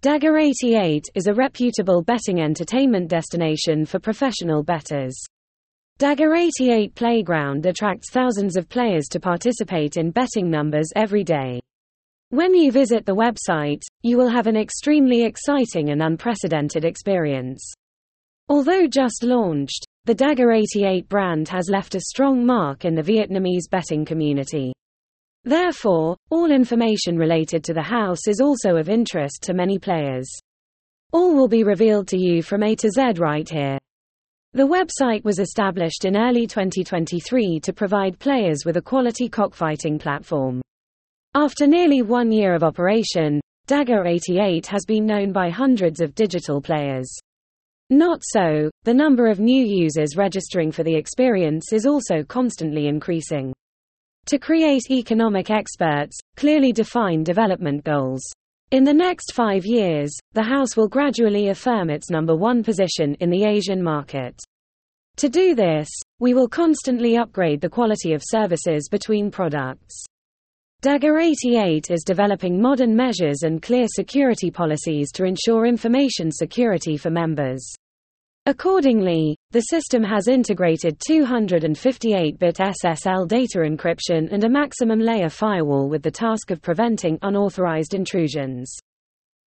Daga88 is a reputable betting entertainment destination for professional bettors. Daga88 Playground attracts thousands of players to participate in betting numbers every day. When you visit the website, you will have an extremely exciting and unprecedented experience. Although just launched, the Daga88 brand has left a strong mark in the Vietnamese betting community. Therefore, all information related to the house is also of interest to many players. All will be revealed to you from A to Z right here. The website was established in early 2023 to provide players with a quality cockfighting platform. After nearly one year of operation, Daga88 has been known by hundreds of digital players. Not so, the number of new users registering for the experience is also constantly increasing. To create economic experts, clearly define development goals. In the next five years, the House will gradually affirm its number one position in the Asian market. To do this, we will constantly upgrade the quality of services between products. Daga88 is developing modern measures and clear security policies to ensure information security for members. Accordingly, the system has integrated 258-bit SSL data encryption and a maximum layer firewall with the task of preventing unauthorized intrusions.